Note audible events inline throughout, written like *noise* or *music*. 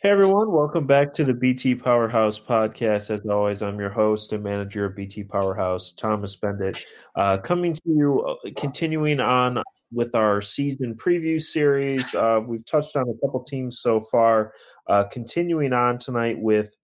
Hey everyone, welcome back to the BT Powerhouse podcast. As always, I'm your host and manager of BT Powerhouse, Thomas Beindit, uh, coming to you, uh, continuing on with our season preview series. Uh, we've touched on a couple teams so far. Uh, continuing on tonight with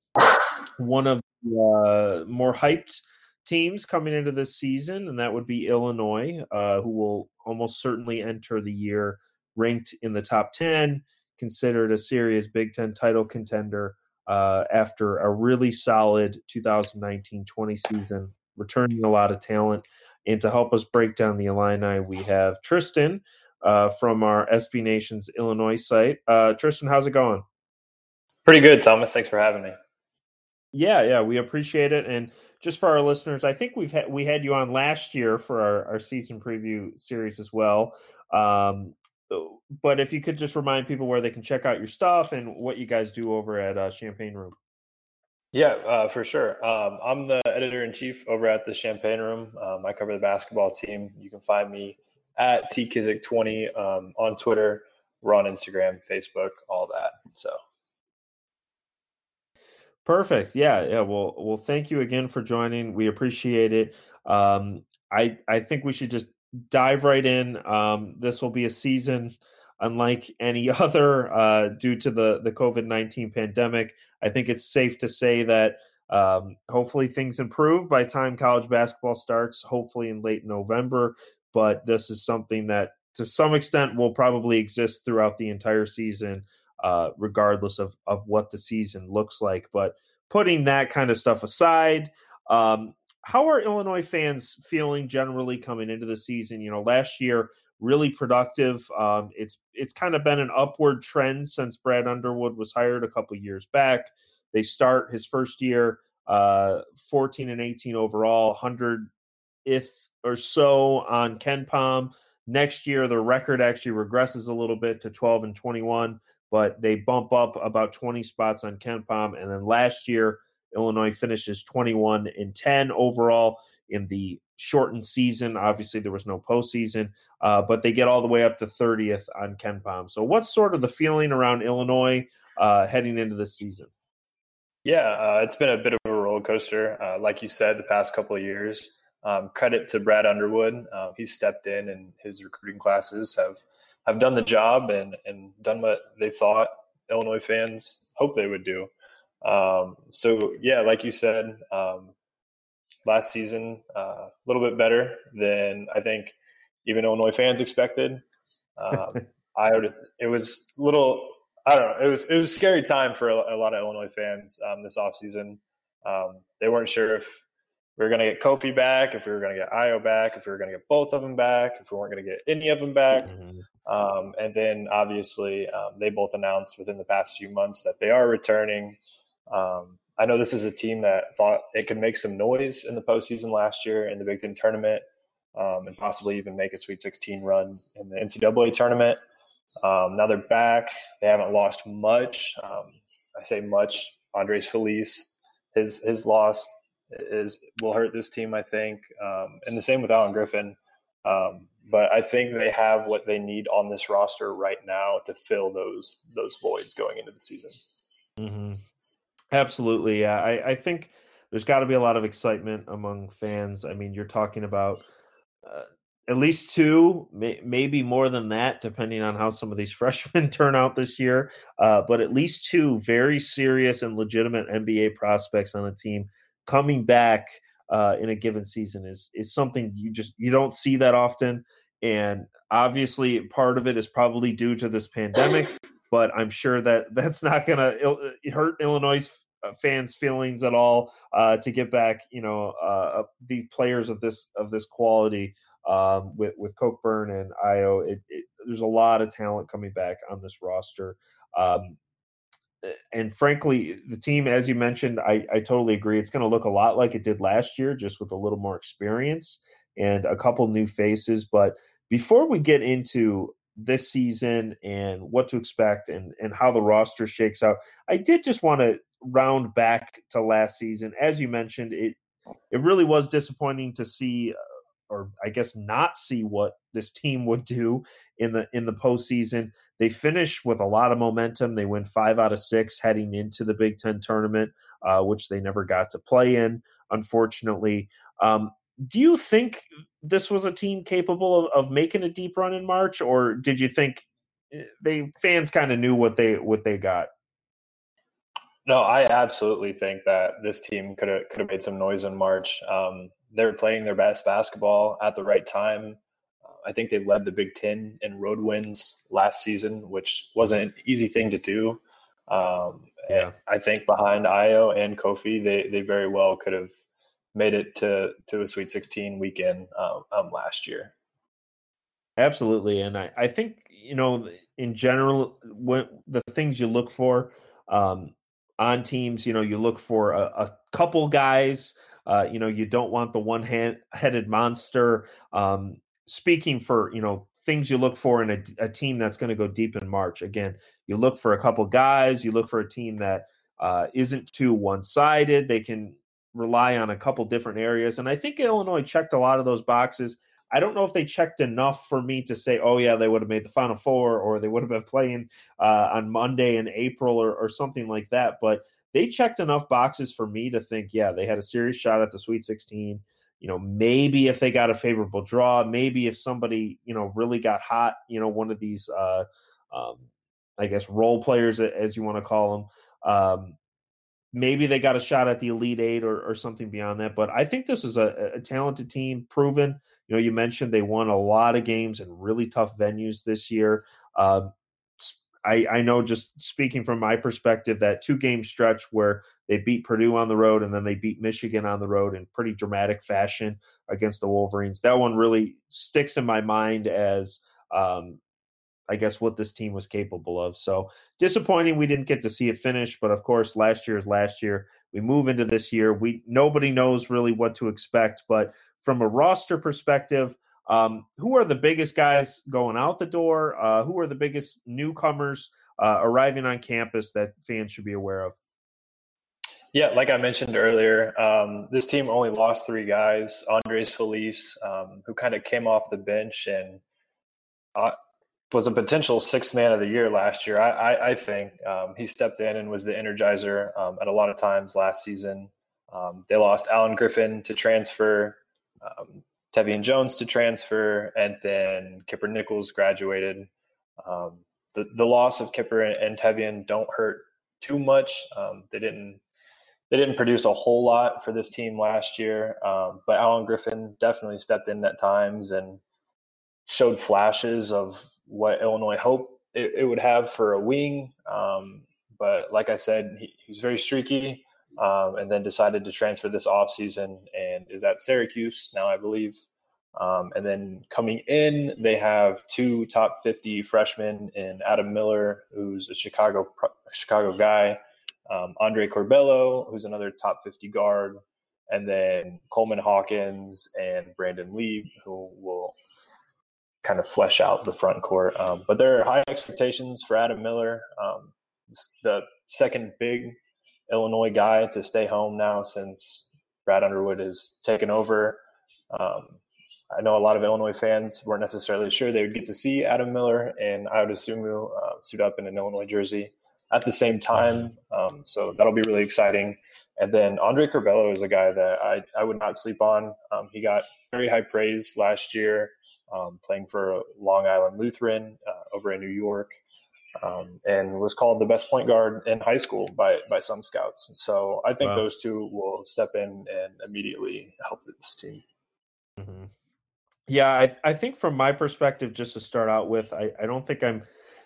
one of the uh, more hyped teams coming into this season, and that would be Illinois, uh, who will almost certainly enter the year ranked in the top 10 considered a serious Big Ten title contender uh, after a really solid 2019 20 season, returning a lot of talent. And to help us break down the Illini, we have Tristan uh, from our SB Nation's Illinois site. Uh, Tristan, how's it going? Pretty good, Thomas. Thanks for having me. Yeah, yeah, we appreciate it. And just for our listeners, I think we've had we had you on last year for our, our season preview series as well. Um, but if you could just remind people where they can check out your stuff and what you guys do over at uh, Champaign Room. Yeah, uh, for sure. Um, I'm the editor in chief over at the Champaign Room. Um, I cover the basketball team. You can find me at tkizik20 um, on Twitter. We're on Instagram, Facebook, all that. So. Perfect. Yeah. Yeah. Well, well, thank you again for joining. We appreciate it. Um, I, I think we should just dive right in. Um, this will be a season unlike any *laughs* other uh, due to the the COVID nineteen pandemic. I think it's safe to say that um, hopefully things improve by time college basketball starts. Hopefully in late November, but this is something that to some extent will probably exist throughout the entire season, uh, regardless of of what the season looks like. But putting that kind of stuff aside. Um, how are Illinois fans feeling generally coming into the season? You know, last year really productive. Um, it's it's kind of been an upward trend since Brad Underwood was hired a couple years back. They start his first year, uh, 14 and 18 overall, 100 if or so on KenPom. Next year, the record actually regresses a little bit to 12 and 21, but they bump up about 20 spots on KenPom. And then last year, Illinois finishes 21 and 10 overall in the shortened season. Obviously, there was no postseason, uh, but they get all the way up to 30th on KenPom. So, what's sort of the feeling around Illinois uh, heading into this season? Yeah, uh, it's been a bit of a roller coaster. Uh, like you said, the past couple of years. Um, credit to Brad Underwood. Uh, he stepped in, and his recruiting classes have have done the job and and done what they thought Illinois fans hoped they would do. Um, so yeah, like you said, um, last season uh, a little bit better than I think even Illinois fans expected. Um, *laughs* I would, it was a little I don't know it was it was a scary time for a, a lot of Illinois fans um, this offseason. Um, they weren't sure if we were going to get Kofi back, if we were going to get Ayo back, if we were going to get both of them back, if we weren't going to get any of them back. Mm-hmm. Um, and then obviously um, they both announced within the past few months that they are returning. Um, I know this is a team that thought it could make some noise in the postseason last year in the Big Ten tournament um, and possibly even make a Sweet 16 run in the NCAA tournament. Um, now they're back. They haven't lost much. Um, I say much. Andres Feliz, his his loss is will hurt this team, I think, um, and the same with Alan Griffin. Um, but I think they have what they need on this roster right now to fill those those voids going into the season. Mm-hmm. Absolutely, yeah. I, I think there's got to be a lot of excitement among fans. I mean, you're talking about uh, at least two, may, maybe more than that, depending on how some of these *laughs* freshmen turn out this year. Uh, but at least two very serious and legitimate NBA prospects on a team coming back uh, in a given season is is something you just you don't see that often. And obviously, part of it is probably due to this pandemic *laughs* but I'm sure that *laughs* that's not going to hurt Illinois uh, fans' feelings at all uh, to get back, you know, uh, these players of this of this quality um, with with Cockburn and Ayo. It, it, there's a lot of talent coming back on this roster. Um, and frankly, the team, as you mentioned, I, I totally agree. It's going to look a lot like it did last year, just with a little more experience and a couple new faces. But before we get into this season and what to expect and and how the roster shakes out. I did just want to round back to last season. As you mentioned, it it really was disappointing to see or I guess not see what this team would do in the in the postseason. They finish with a lot of momentum. They win five out of six heading into the Big Ten tournament, uh, which they never got to play in, unfortunately. Um, do you think this was a team capable of, of, making a deep run in March, or did you think eh, they fans kind of knew what they what they got? No, I absolutely think that this team could have could have made some noise in March. Um, they were playing their best basketball at the right time. I think they led the Big Ten in road wins last season, which wasn't an easy thing to do. Um, yeah. I think behind Ayo and Kofi, they they very well could have made it to to a Sweet 16 weekend um, um, last year. Absolutely, and I I think you know in general when the things you look for um, on teams, you know, you look for a, a couple guys uh, you know, you don't want the one hand headed monster. Um, speaking for, you know, things you look for in a, a team that's going to go deep in March. Again, you look for a couple guys, you look for a team that uh, not too one sided. They can rely on a couple different areas. And I think Illinois checked a lot of those boxes. I don't know if they checked enough for me to say, oh, yeah, they would have made the Final Four or they would have been playing uh, on Monday in April or, or something like that. But they checked enough boxes for me to think, yeah, they had a serious shot at the Sweet 16. You know, maybe if they got a favorable draw, maybe if somebody, you know, really got hot, you know, one of these, uh, um, I guess, role players, as you want to call them, um, maybe they got a shot at the Elite Eight or, or something beyond that. But I think this is a, a talented team, proven. You know, you mentioned they won a lot of games in really tough venues this year. Um, I, I know just speaking from my perspective, that two game stretch where they beat Purdue on the road and then they beat Michigan on the road in pretty dramatic fashion against the Wolverines. That one really sticks in my mind as, um, I guess, what this team was capable of. So disappointing we didn't get to see it finish, but of course, last year is last year. We move into this year. We nobody knows really what to expect, but from a roster perspective, um, who are the biggest guys going out the door? Uh, who are the biggest newcomers uh, arriving on campus that fans should be aware of? Yeah, like I mentioned earlier, um, this team only lost three guys. Andres Feliz, um, who kind of came off the bench and uh, was a potential sixth man of the year last year. I, I, I think um, he stepped in and was the energizer um, at a lot of times last season. Um, they lost Alan Griffin to transfer. Um, Tevian Jones to transfer, and then Kipper Nichols graduated. Um, the the loss of Kipper and, and Tevian don't hurt too much. Um, they didn't they didn't produce a whole lot for this team last year, um, but Alan Griffin definitely stepped in at times and showed flashes of what Illinois hoped it, it would have for a wing. Um, but like I said, he, he was very streaky um, and then decided to transfer this offseason and is at Syracuse now, I believe. Um, and then coming in, they have two top 50 freshmen in Adam Miller, who's a Chicago Chicago guy, um, Andre Curbelo, who's another top 50 guard, and then Coleman Hawkins and Brandon Lieb, who will kind of flesh out the front court. Um, but there are high expectations for Adam Miller, um, the second big Illinois guy to stay home now since Brad Underwood has taken over. Um, I know a lot of Illinois fans weren't necessarily sure they would get to see Adam Miller and I would assume he'll uh, suit up in an Illinois jersey at the same time. Um, so that'll be really exciting. And then Andre Curbelo is a guy that I, I would not sleep on. Um, he got very high praise last year um, playing for Long Island Lutheran uh, over in New York um, and was called the best point guard in high school by by some scouts. So I think wow. those two will step in and immediately help this team. Mm-hmm. Yeah, I, I think from my perspective, just to start out with, I, I don't think I'm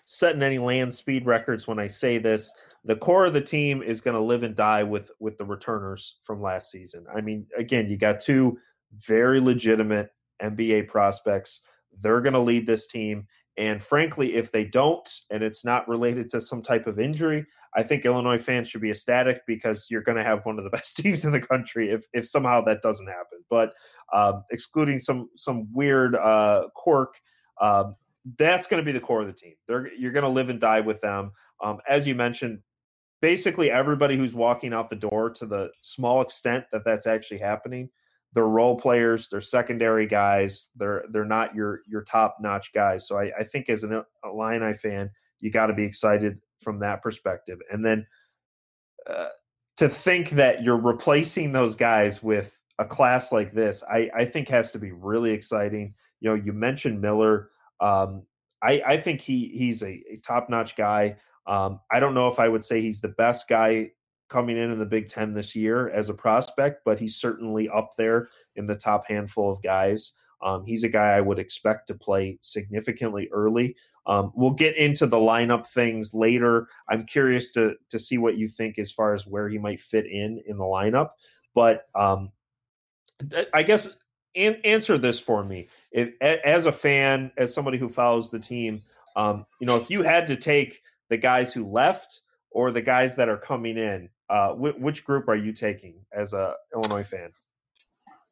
setting any land speed records when I say this. The core of the team is going to live and die with with the returners from last season. I mean, again, you got two very legitimate NBA prospects. They're going to lead this team. And frankly, if they don't, and it's not related to some type of injury, I think Illinois fans should be ecstatic because you're going to have one of the *laughs* best teams in the country if, if somehow that doesn't happen. But um, excluding some some weird uh, quirk, um, that's going to be the core of the team. They're, you're going to live and die with them. Um, as you mentioned, basically everybody who's walking out the door, to the small extent that that's actually happening, they're role players, they're secondary guys, they're they're not your your top notch guys. So I, I think as an Illini fan, you got to be excited from that perspective. And then uh, to think that you're replacing those guys with a class like this, I, I think has to be really exciting. You know, you mentioned Miller. Um, I, I think he he's a, a top notch guy. Um, I don't know if I would say he's the best guy coming in in the Big Ten this year as a prospect, but he's certainly up there in the top handful of guys. Um, he's a guy I would expect to play significantly early. Um, we'll get into the lineup things later. I'm curious to to see what you think as far as where he might fit in in the lineup. But um, I guess an- answer this for me. If, as a fan, as somebody who follows the team, um, you know, if you had to take the guys who left or the guys that are coming in, uh, wh- which group are you taking as a Illinois fan?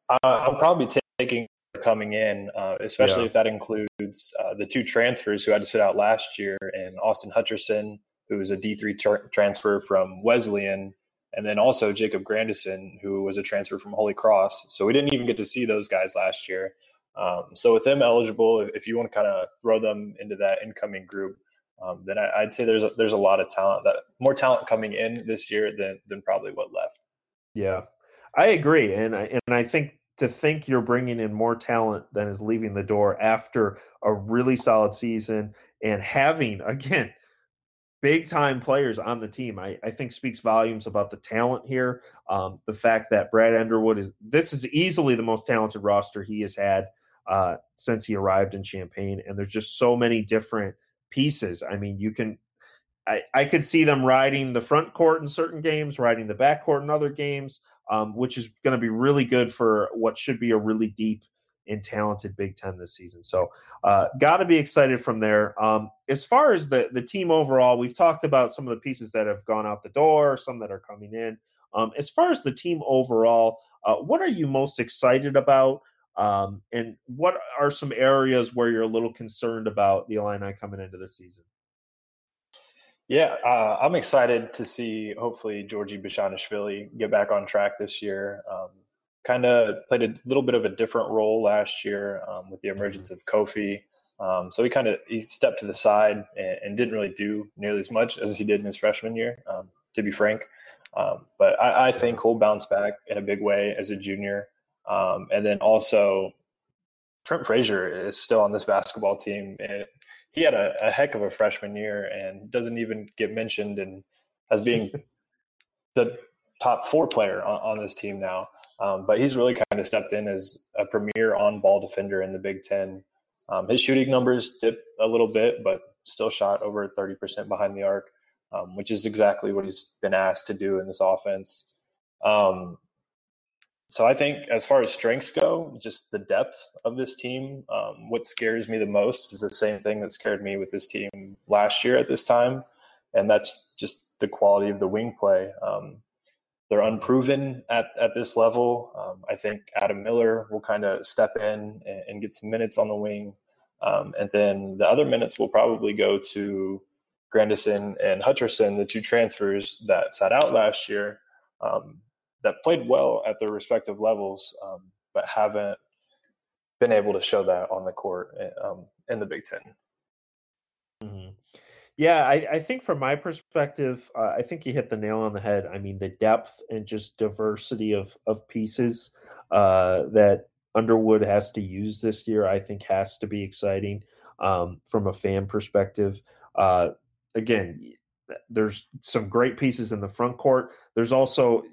Uh, I'm probably taking coming in, uh, especially yeah. if that includes uh, the two transfers who had to sit out last year, and Austin Hutcherson, who was a D3 tra- transfer from Wesleyan, and then also Jacob Grandison, who was a transfer from Holy Cross. So we didn't even get to see those guys last year. Um, so with them eligible, if you want to kind of throw them into that incoming group, um, then I, would say there's a, there's a lot of talent that more talent coming in this year than than probably what left. Yeah, I agree, and I, and I think to think you're bringing in more talent than is leaving the door after a really solid season and having again big time players on the team I, I think speaks volumes about the talent here um, the fact that brad underwood is this is easily the most talented roster he has had uh, since he arrived in champaign and there's just so many different pieces i mean you can I, I could see them riding the front court in certain games, riding the back court in other games, um, which is going to be really good for what should be a really deep and talented Big Ten this season. So, uh, got to be excited from there. Um, as far as the the team overall, we've talked about some of the pieces that have gone out the door, some that are coming in. Um, as far as the team overall, uh, what are you most excited about? Um, and what are some areas where you're a little concerned about the Illini coming into the season? Yeah, uh, I'm excited to see hopefully Giorgi Bezhanishvili get back on track this year. Um, kind of played a little bit of a different role last year um, with the mm-hmm. emergence of Kofi. Um, so he kind of he stepped to the side and, and, didn't really do nearly as much as he did in his freshman year, um, to be frank. Um, but I, I, think he'll bounce back in a big way as a junior. Um, and then also, Trent Frazier is still on this basketball team, and he had a, a, heck of a freshman year and doesn't even get mentioned and as being *laughs* the top four player on, on this team now. Um, but he's really kind of stepped in as a premier on ball defender in the Big Ten. Um, his shooting numbers dipped a little bit, but still shot over 30% behind the arc, um, which is exactly what he's been asked to do in this offense. Um, so I think as far as strengths go, just the depth of this team, um, what scares me the most is the same thing that scared me with this team last year at this time, and that's just the quality of the wing play. Um, they're unproven at, at this level. Um, I think Adam Miller will kind of step in and, and, get some minutes on the wing. Um, and then the other minutes will probably go to Grandison and Hutcherson, the two transfers that sat out last year. Um, that played well at their respective levels, um, but haven't been able to show that on the court eh, um, in the Big 10 mm-hmm. Yeah, I, I, think from my perspective, uh, I think you hit the nail on the head. I mean, the depth and just diversity of of pieces uh, that Underwood has to use this year, I think, has to be exciting um, from a fan perspective. Uh, again, there's some great pieces in the front court. There's also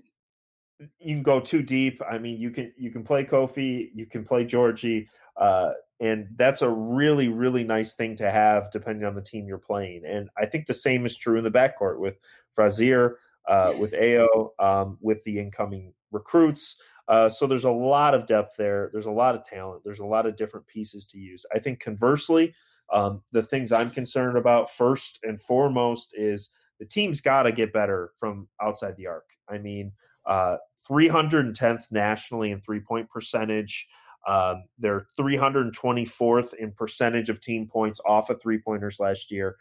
you can go too deep. I mean, you can you can play Kofi, you can play Giorgi, uh, and that's a really really nice thing to have depending on the team you're playing. And I think the same is true in the backcourt with Frazier, uh, with Ayo, um, with the incoming recruits. Uh, so there's a lot of depth there. There's a lot of talent. There's a lot of different pieces to use. I think conversely, um, the things I'm concerned about first and foremost is the team's got to get better from outside the arc. I mean, uh, 310th nationally in three point percentage. Um, they're 324th in percentage of team points off of three pointers last year.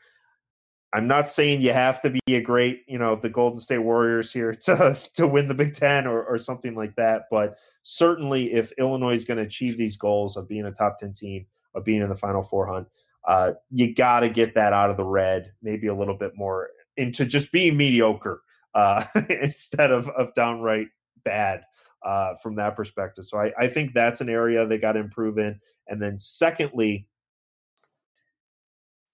I'm not saying you have to be a great, you know, the Golden State Warriors here *laughs* to to win the Big Ten or, or something like that. But certainly, if Illinois is going to achieve these goals of being a top ten team, of being in the Final Four hunt, uh, you got to get that out of the red, maybe a little bit more into just being mediocre uh, *laughs* instead of of downright bad uh, from that perspective. So I, I think that's an area they got to improve in. And then secondly,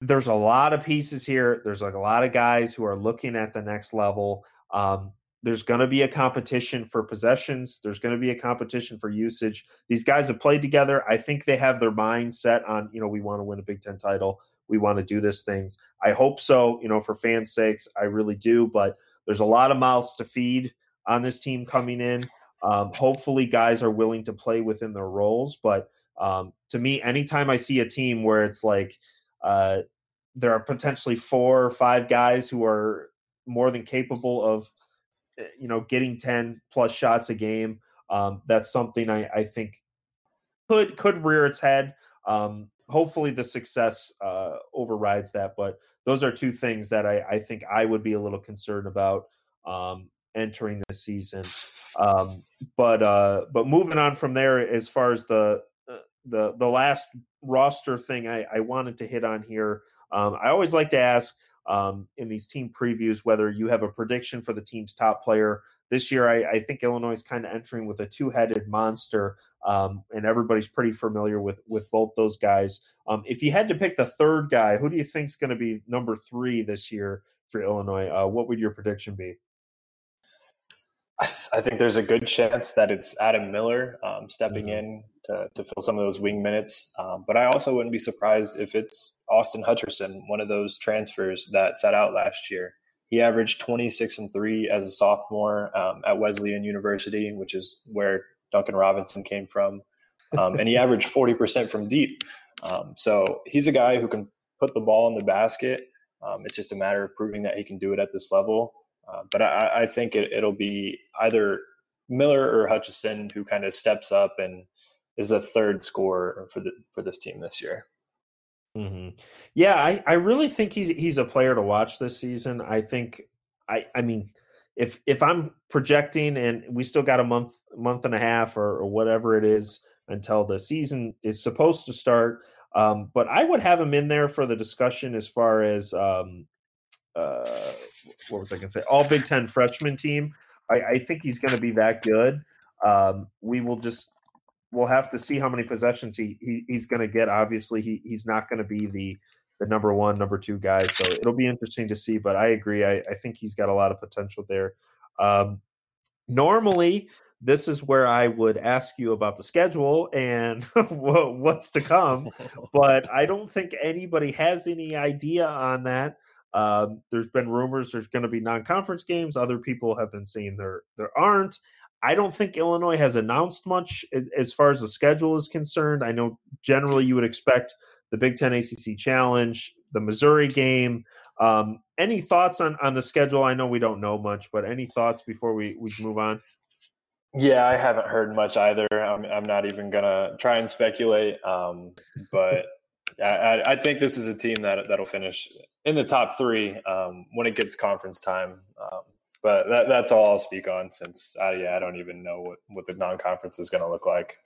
there's a lot of pieces here. There's like a lot of guys who are looking at the next level. Um, there's going to be a competition for possessions. There's going to be a competition for usage. These guys have played together. I think they have their mind set on, you know, we want to win a Big Ten title. We want to do this things. I hope so, you know, for fans' sakes. I really do. But there's a lot of mouths to feed on this team coming in. Um, hopefully, guys are willing to play within their roles. But um, to me, anytime I see a team where it's like, uh, there are potentially four or five guys who are more than capable of, eh, you know, getting ten plus shots a game. Um, that's something I, I, think could could rear its head. Um, hopefully, the success uh, overrides that. But those are two things that I, I think I would be a little concerned about um, entering the season. Um, but uh, but moving on from there, as far as the uh, the the last roster thing I, I wanted to hit on here. Um, I always like to ask um, in these team previews whether you have a prediction for the team's top player. This year, I, I think Illinois is kind of entering with a two-headed monster, um, and everybody's pretty familiar with with both those guys. Um, if you had to pick the third guy, who do you think is going to be number three this year for Illinois? Uh, what would your prediction be? I, th- I, think there's a good chance that it's Adam Miller um, stepping mm-hmm. in to, to fill some of those wing minutes. Um, but I also wouldn't be surprised if it's Austin Hutcherson, one of those transfers that sat out last year. He averaged 26 and 3 as a sophomore um, at Wesleyan University, which is where Duncan Robinson came from. Um, and he *laughs* averaged 40% from deep. Um, so he's a guy who can put the ball in the basket. Um, it's just a matter of proving that he can do it at this level. Uh, but I, I think it, it'll be either Miller or Hutchison who kind of steps up and is a third scorer for the for this team this year. Mm-hmm. Yeah, I, I really think he's he's a player to watch this season. I think I I mean if if I'm projecting and we still got a month month and a half or, or whatever it is until the season is supposed to start. Um, but I would have him in there for the discussion as far as um, uh, what was I going to say? All Big Ten freshman team. I, I think he's going to be that good. Um, we will just we'll have to see how many possessions he, he he's going to get. Obviously, he he's not going to be the the number one, number two guy. So it'll be interesting to see. But I agree. I, I think he's got a lot of potential there. Um, normally, this is where I would ask you about the schedule and *laughs* what's to come. but I don't think anybody has any idea on that. Um, there's been rumors there's going to be non-conference games. Other people have been saying there there aren't. I don't think Illinois has announced much as far as the schedule is concerned. I know generally you would expect the Big Ten ACC Challenge, the Missouri game. Um, any thoughts on on the schedule? I know we don't know much, but any thoughts before we we move on? Yeah, I haven't heard much either. I'm, I'm not even gonna try and speculate. Um, but *laughs* I, I, think this is a team that that'll finish in the top three um, when it gets conference time. Um, but that, that's all I'll speak on since uh, yeah I don't even know what what the non-conference is going to look like.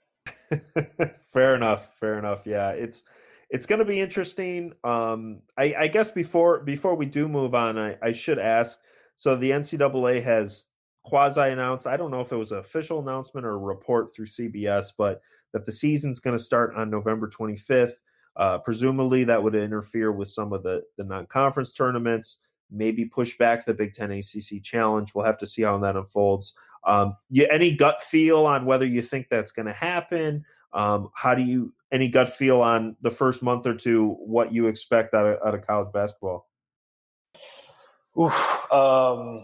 *laughs* fair enough. Fair enough. Yeah, it's it's going to be interesting. Um, I, I, guess before before we do move on, I, I should ask. So the NCAA has quasi announced. I don't know if it was an official announcement or a report through CBS, but that the season's going to start on November 25th. Uh, presumably, that would interfere with some of the the non conference tournaments. Maybe push back the Big Ten ACC challenge. We'll have to see how that unfolds. Um, you, any gut feel on whether you think that's going to happen? Um, how do you any gut feel on the first month or two? What you expect out of, out of college basketball? Oof, um,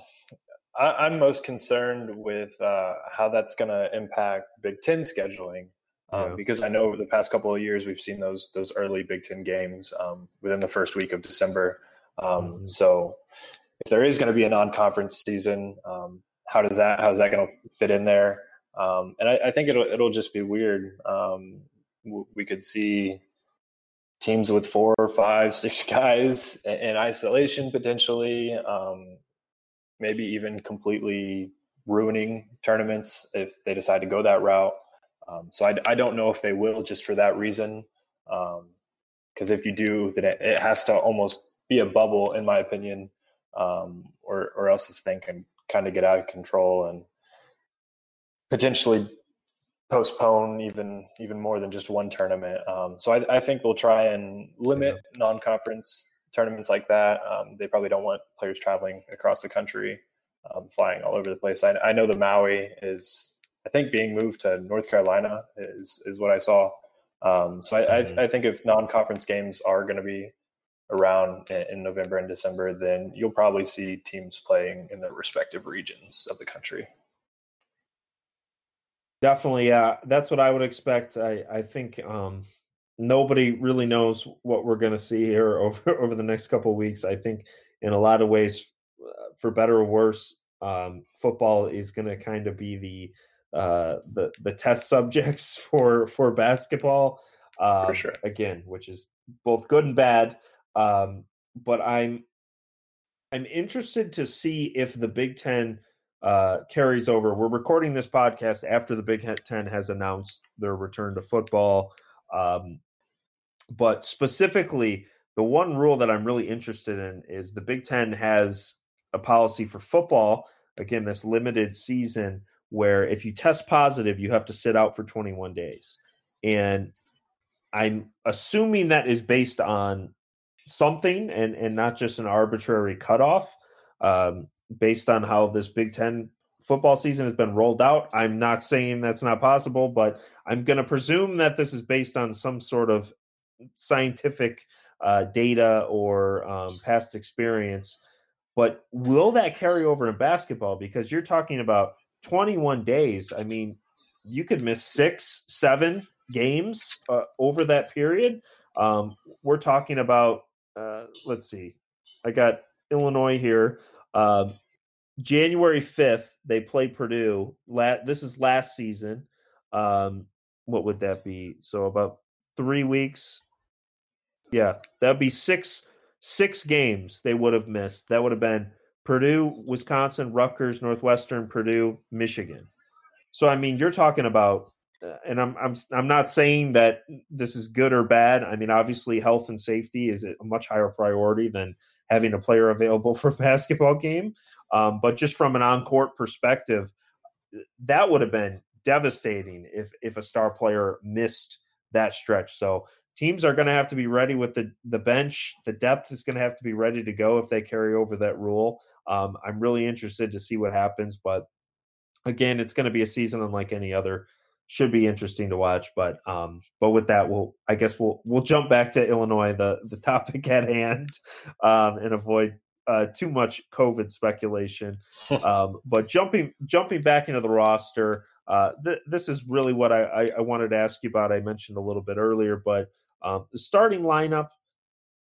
I, am most concerned with uh, how that's going to impact Big Ten scheduling um, yeah. because I know over the past couple of years we've seen those those early Big Ten games um, within the first week of December. Um, mm-hmm. So if there is going to be a non-conference season, um, how does that how is that going to fit in there? Um, and I, I, think it'll it'll just be weird. Um, we could see teams with four or five, six *laughs* guys in isolation potentially, um, maybe even completely ruining tournaments if they decide to go that route. Um, so I, I, don't know if they will just for that reason. Because um, if you do, then it, it, has to almost be a bubble, in my opinion, um, or or else this thing can kind of get out of control and potentially postpone even even more than just one tournament. Um, so I, I, think they'll try and limit yeah. non-conference tournaments like that. Um, they probably don't want players traveling across the country, um, flying all over the place. I, I, know the Maui is, I think, being moved to North Carolina is is what I saw. Um, so I, mm-hmm. I, I, think if non-conference games are going to be around in, November and December, then you'll probably see teams playing in their respective regions of the country. Definitely, yeah. That's what I would expect. I I think um, nobody really knows what we're going to see here *laughs* over over the next couple of weeks. I think in a lot of ways, uh, for better or worse, um, football is going to kind of be the uh, the the test subjects *laughs* for for basketball. Um, for sure. Again, which is both good and bad. Um, but I'm I'm interested to see if the Big Ten uh, carries over. We're recording this podcast after the Big Ten has announced their return to football. Um, but specifically, the one rule that I'm really interested in is the Big Ten has a policy for football, again, this limited season, where if you test positive, you have to sit out for 21 days. And I'm assuming that is based on something and, and not just an arbitrary cutoff. Um, based on how this Big Ten football season has been rolled out. I'm not saying that's not possible, but I'm going to presume that this is based on some sort of scientific uh, data or um, past experience. But will that carry over in basketball? Because you're talking about 21 days. I mean, you could miss six, seven games uh, over that period. Um, we're talking about, uh, let's see, I got Illinois here. Um, January 5th, they play Purdue. La- this is last season. Um, what would that be? So about three weeks. Yeah, that'd be six six games they would have missed. That would have been Purdue, Wisconsin, Rutgers, Northwestern, Purdue, Michigan. So I mean, you're talking about, uh, and I'm I'm I'm not saying that this is good or bad. I mean, obviously, health and safety is a much higher priority than having a player *laughs* available for a basketball game. Um, but just from an on court perspective, that would have been devastating if if a star player missed that stretch. So teams are going to have to be ready with the the bench. The depth is going to have to be ready to go if they carry over that rule. Um, I'm really interested to see what happens, but again, it's going to be a season unlike any other should be interesting to watch. But um, but with that, we'll I guess we'll we'll jump back to Illinois, the the *laughs* topic at hand, um, and avoid uh, too much COVID speculation. *laughs* um, but jumping jumping back into the roster, uh, th- this is really what I, I, I, wanted to ask you about. I mentioned a little bit earlier, but um, the starting lineup.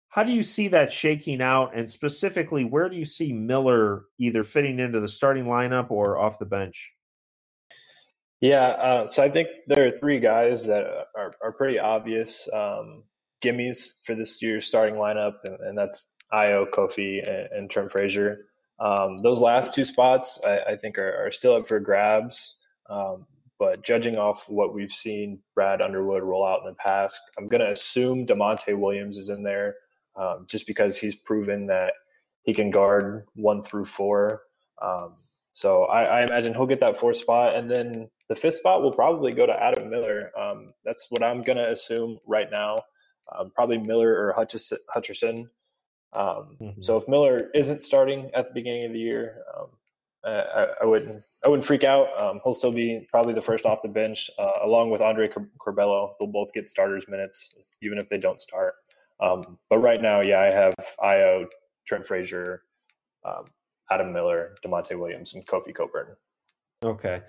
How do you see that shaking out, and specifically, where do you see Miller either fitting into the starting lineup or off the bench? Yeah, uh, so I think there are three guys that are, are pretty obvious um, gimmies for this year's starting lineup, and, and that's Ayo, Kofi, and, and Trent Frazier. Um, those last two spots, I, I think, are, are, still up for grabs. Um, but judging off what we've seen Brad Underwood roll out in the past, I'm going to assume Da'Monte Williams is in there um, just because he's proven that he can guard one through four. Um, so I, I, imagine he'll get that fourth spot. And then the fifth spot will probably go to Adam Miller. Um, that's what I'm going to assume right now. Um, probably Miller or Hutchison. Hutcherson. Um, mm-hmm. So if Miller isn't starting at the beginning of the year, um, I, I, wouldn't I wouldn't freak out. Um, he'll still be probably the first off the bench, uh, along with Andre Curbelo. They'll both get starters minutes, even if they don't start. Um, but right now, yeah, I have Ayo, Trent Frazier, um, Adam Miller, Da'Monte Williams, and Kofi Cockburn. Okay.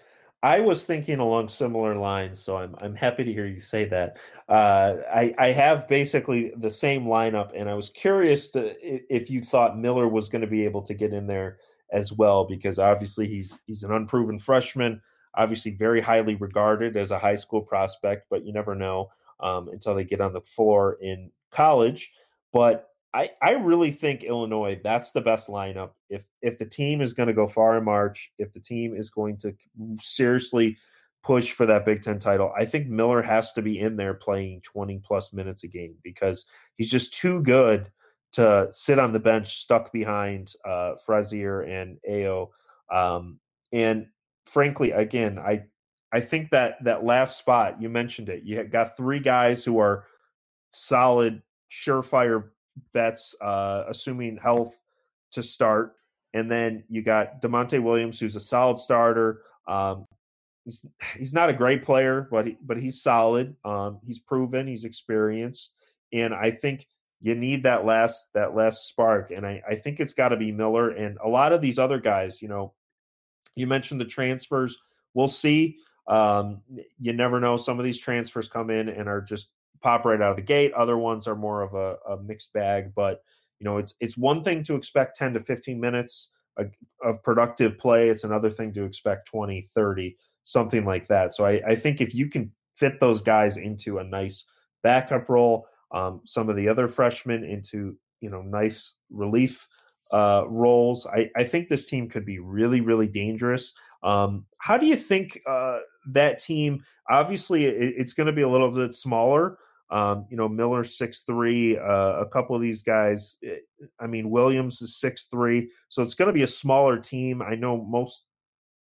I was thinking along similar lines, so I'm I'm happy to hear you say that. Uh, I I have basically the same lineup, and I was curious to if you thought Miller was going to be able to get in there as well, because obviously he's he's an unproven freshman, obviously very highly regarded as a high school prospect, but you never know um, until they get on the floor in college, but I, I really think Illinois that's the best lineup. If if the team is going to go far in March, if the team is going to seriously push for that Big Ten title, I think Miller has to be in there playing 20 plus minutes a game because he's just too good to sit on the bench stuck behind uh, Frazier and Ayo. Um, and frankly, again, I I think that that last spot you mentioned it. You got three guys who are solid, surefire bets, uh, assuming health to start, and then you got Da'Monte Williams, who's a solid starter. Um, he's he's not a great player, but he, but he's solid. Um, he's proven, he's experienced, and I think you need that last that last spark. And I, I think it's got to be Miller and a lot of these other guys. You know, you mentioned the transfers. We'll see. Um, you never know. Some of these transfers come in and are just pop right out of the gate. Other ones are more of a, a mixed bag. But you know, it's it's one thing to expect 10 to 15 minutes of productive play. It's another thing to expect 20, 30, something like that. So I, I think if you can fit those guys into a nice backup role, um, some of the other freshmen into you know nice relief uh, roles. I, I think this team could be really, really dangerous. Um, how do you think uh, that team? Obviously, it, it's going to be a little bit smaller. Um, you know, Miller six three. Uh, a couple of these guys. Eh, I mean, Williams is six three, so it's going to be a smaller team. I know most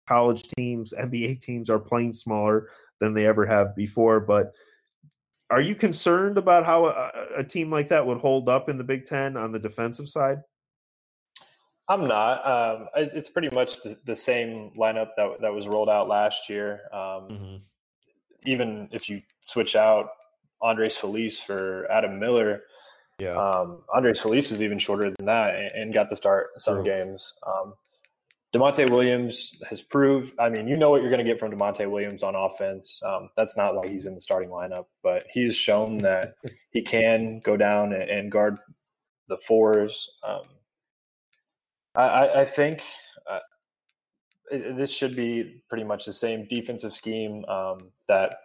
college teams, NBA teams, are playing smaller than they ever have before, but are you concerned about how a, a, team like that would hold up in the Big Ten on the defensive side? I'm not. Um, it's pretty much the, the, same lineup that that was rolled out last year. Um, mm-hmm. Even if you switch out Andres Feliz for Adam Miller, yeah, um, Andres Feliz was even shorter than that and, and got the start some True. games. Um, Da'Monte Williams has proved. I mean, you know what you're going to get from Da'Monte Williams on offense. Um, that's not why he's in the starting lineup, but he's shown that he *laughs* can go down and, and guard the fours. Um, I, I, think uh, it, this should be pretty much the same defensive scheme um, that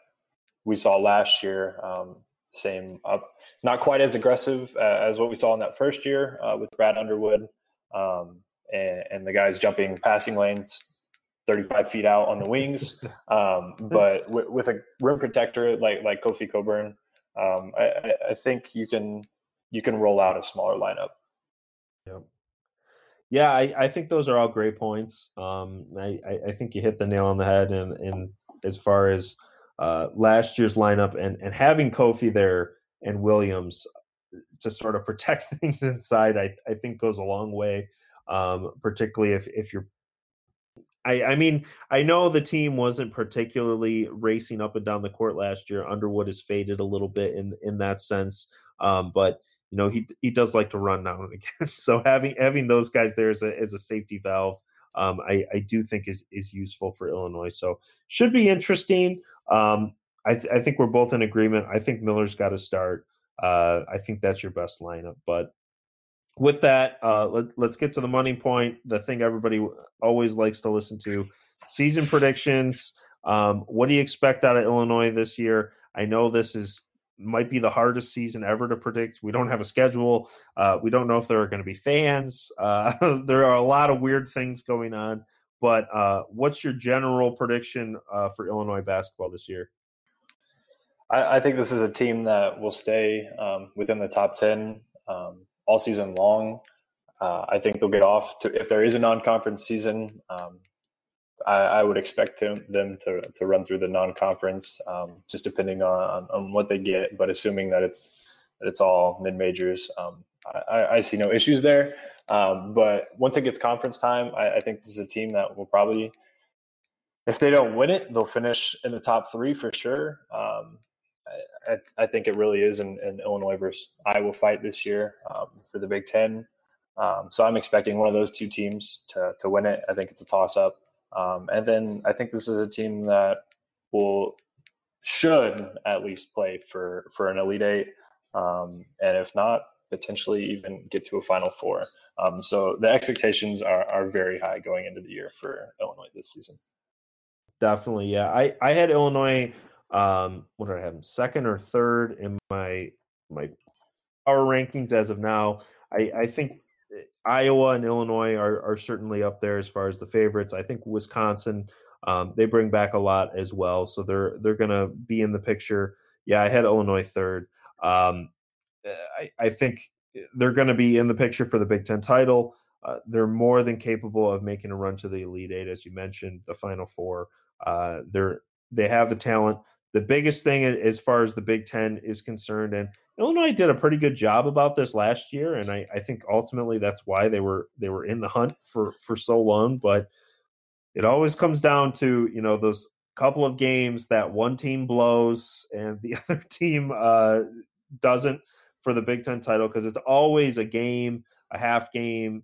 we saw last year. Um, same, up, not quite as aggressive uh, as what we saw in that first year uh, with Brad Underwood. Um, and, and the guys jumping passing lanes 35 feet out on the wings. *laughs* Um, but w- with a rim protector like like Kofi Cockburn, um, I, I, think you can you can roll out a smaller lineup. Yeah, yeah, I, I think those are all great points. Um, I, I think you hit the nail on the head, and and as far as uh, last year's lineup and and having Kofi there and Williams to sort of protect *laughs* things inside, I I think goes a long way um, particularly if if you're. I, I mean, I know the team wasn't particularly racing up and down the court last year. Underwood has faded a little bit in in that sense, um, but you know he he does like to run now and *laughs* again. So having having those guys there as a as a safety valve, um, I I do think is is useful for Illinois. So should be interesting. Um, I th- I think we're both in agreement. I think Miller's got to start. Uh, I think that's your best lineup, but with that, uh, let, us get to the money point. The thing everybody always likes to listen to: season predictions. Um, what do you expect out of Illinois this year? I know this is might be the hardest season ever to predict. We don't have a schedule. Uh, we don't know if there are going to be fans. Uh, *laughs* there are a lot of weird things going on. But uh, what's your general prediction uh, for Illinois basketball this year? I, I, think this is a team that will stay um, within the top ten. Um, all season long. Uh, I think they'll get off to if there is a non-conference season. Um, I, I, would expect to, them to, to run through the non-conference, um, just depending on, on what they get. But assuming that it's that it's all mid majors, um, I, I, see no issues there. Um, but once it gets conference time, I, I, think this is a team that will probably, if they don't win it, they'll finish in the top three for sure. Um, I, I, think it really is an, an, Illinois versus Iowa fight this year um, for the Big Ten. Um, so I'm expecting one of those two teams to, to win it. I think it's a toss up. Um, and then I think this is a team that will should at least play for for an Elite Eight, um, and if not, potentially even get to a Final Four. Um, so the expectations are, are very high going into the year for Illinois this season. Definitely, yeah. I I had Illinois um, what did I have? Second or third in my my power rankings as of now, I, I think Iowa and Illinois are, are certainly up there as far as the favorites. I think Wisconsin, um, they bring back a lot as well, so they're they're going to be in the picture. Yeah, I had Illinois third. Um, eh, I, I think they're going to be in the picture for the Big Ten title. Uh, they're more than capable of making a run to the Elite Eight, as you mentioned, the Final Four. Uh, they're they have the talent. The biggest thing as far as the Big Ten is concerned, and Illinois did a pretty good job about this last year, and I, I think ultimately that's why they were they were in the hunt for for so long. But it always comes down to you know those couple of games that one team blows and the *laughs* other team uh, doesn't for the Big Ten title because it's always a game, a half game.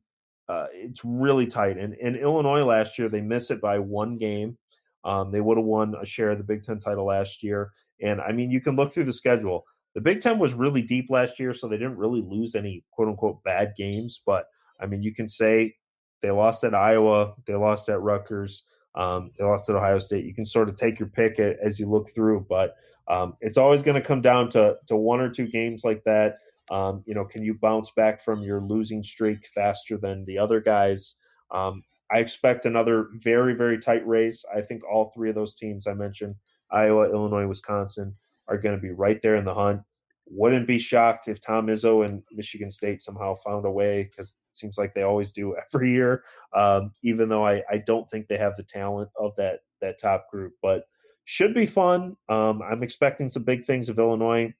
Uh, it's really tight. And in Illinois last year, they miss it by one game. Um, they would have won a share of the Big Ten title last year. And I mean, you can look through the schedule. The Big Ten was really deep last year, so they didn't really lose any quote unquote bad games. But I mean, you can say they lost at Iowa, they lost at Rutgers, um, they lost at Ohio State. You can sort of take your pick as you look through, but um, it's always going to come down to to one or two games like that. Um, you know, can you bounce back from your losing streak faster than the other guys? Um, I expect another very very tight race. I think all three of those teams I mentioned, Iowa, Illinois, Wisconsin, are going to be right there in the hunt. Wouldn't be shocked if Tom Izzo and Michigan State somehow found a way because it seems like they always do *laughs* every year. Um, even though I, I don't think they have the talent of that that top group, but should be fun. Um, I'm expecting some big things of Illinois,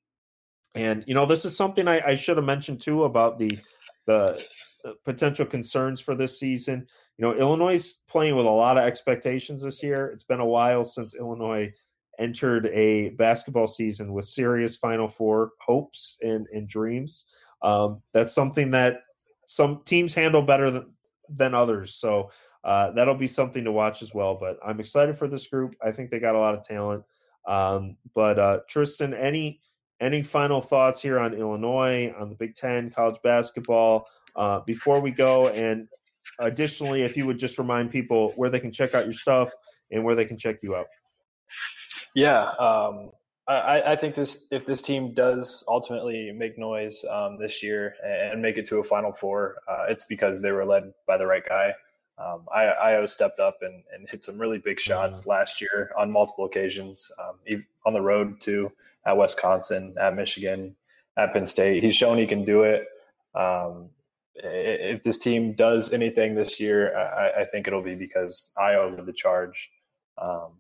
and you know this is something I, I should have mentioned too about the the potential concerns for this season. You know, Illinois is playing with a lot of expectations this year. It's been a while since Illinois entered a basketball season with serious Final Four hopes and, and dreams. Um, that's something that some teams handle better than, than others. So uh, that'll be something to watch as well. But I'm excited for this group. I think they got a lot of talent. Um, but uh, Tristan, any any final thoughts here on Illinois, on the Big Ten, college basketball uh, before we go? And additionally, if you would just remind people where they can check out your stuff and where they can check you out. Yeah, um, I, I, think this if this team does ultimately make noise um, this year and make it to a Final Four, uh, it's because they were led by the right guy. Um, I, Ayo stepped up and, and, hit some really big shots mm-hmm. last year on multiple occasions, um, on the road too, at Wisconsin, at Michigan, at Penn State. He's shown he can do it. Um, if this team does anything this year, I, I, think it'll be because Ayo led the charge. Um,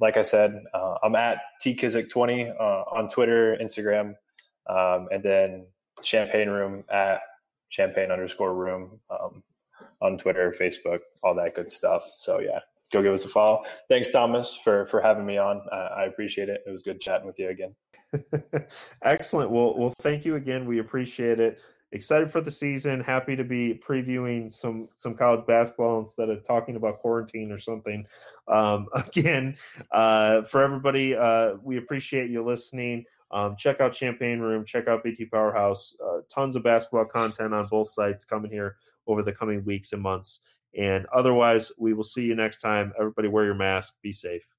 like I said, uh, I'm at tkizik20 uh, on Twitter, Instagram, um, and then Champaign Room at champaign underscore room. Um, on Twitter, Facebook, all that good stuff. So yeah, go give us a follow. Thanks, Thomas, for for having me on. I appreciate it. It was good chatting with you again. *laughs* Excellent. Well, well, thank you again. We appreciate it. Excited for the season. Happy to be previewing some some college basketball instead of talking about quarantine or something. Um, *laughs* again, uh, for everybody, uh, we appreciate you listening. Um, check out Champaign Room. Check out BT Powerhouse. Uh, tons of basketball content on both sites coming here over the coming weeks and months. And otherwise, we will see you next time. Everybody wear your mask. Be safe.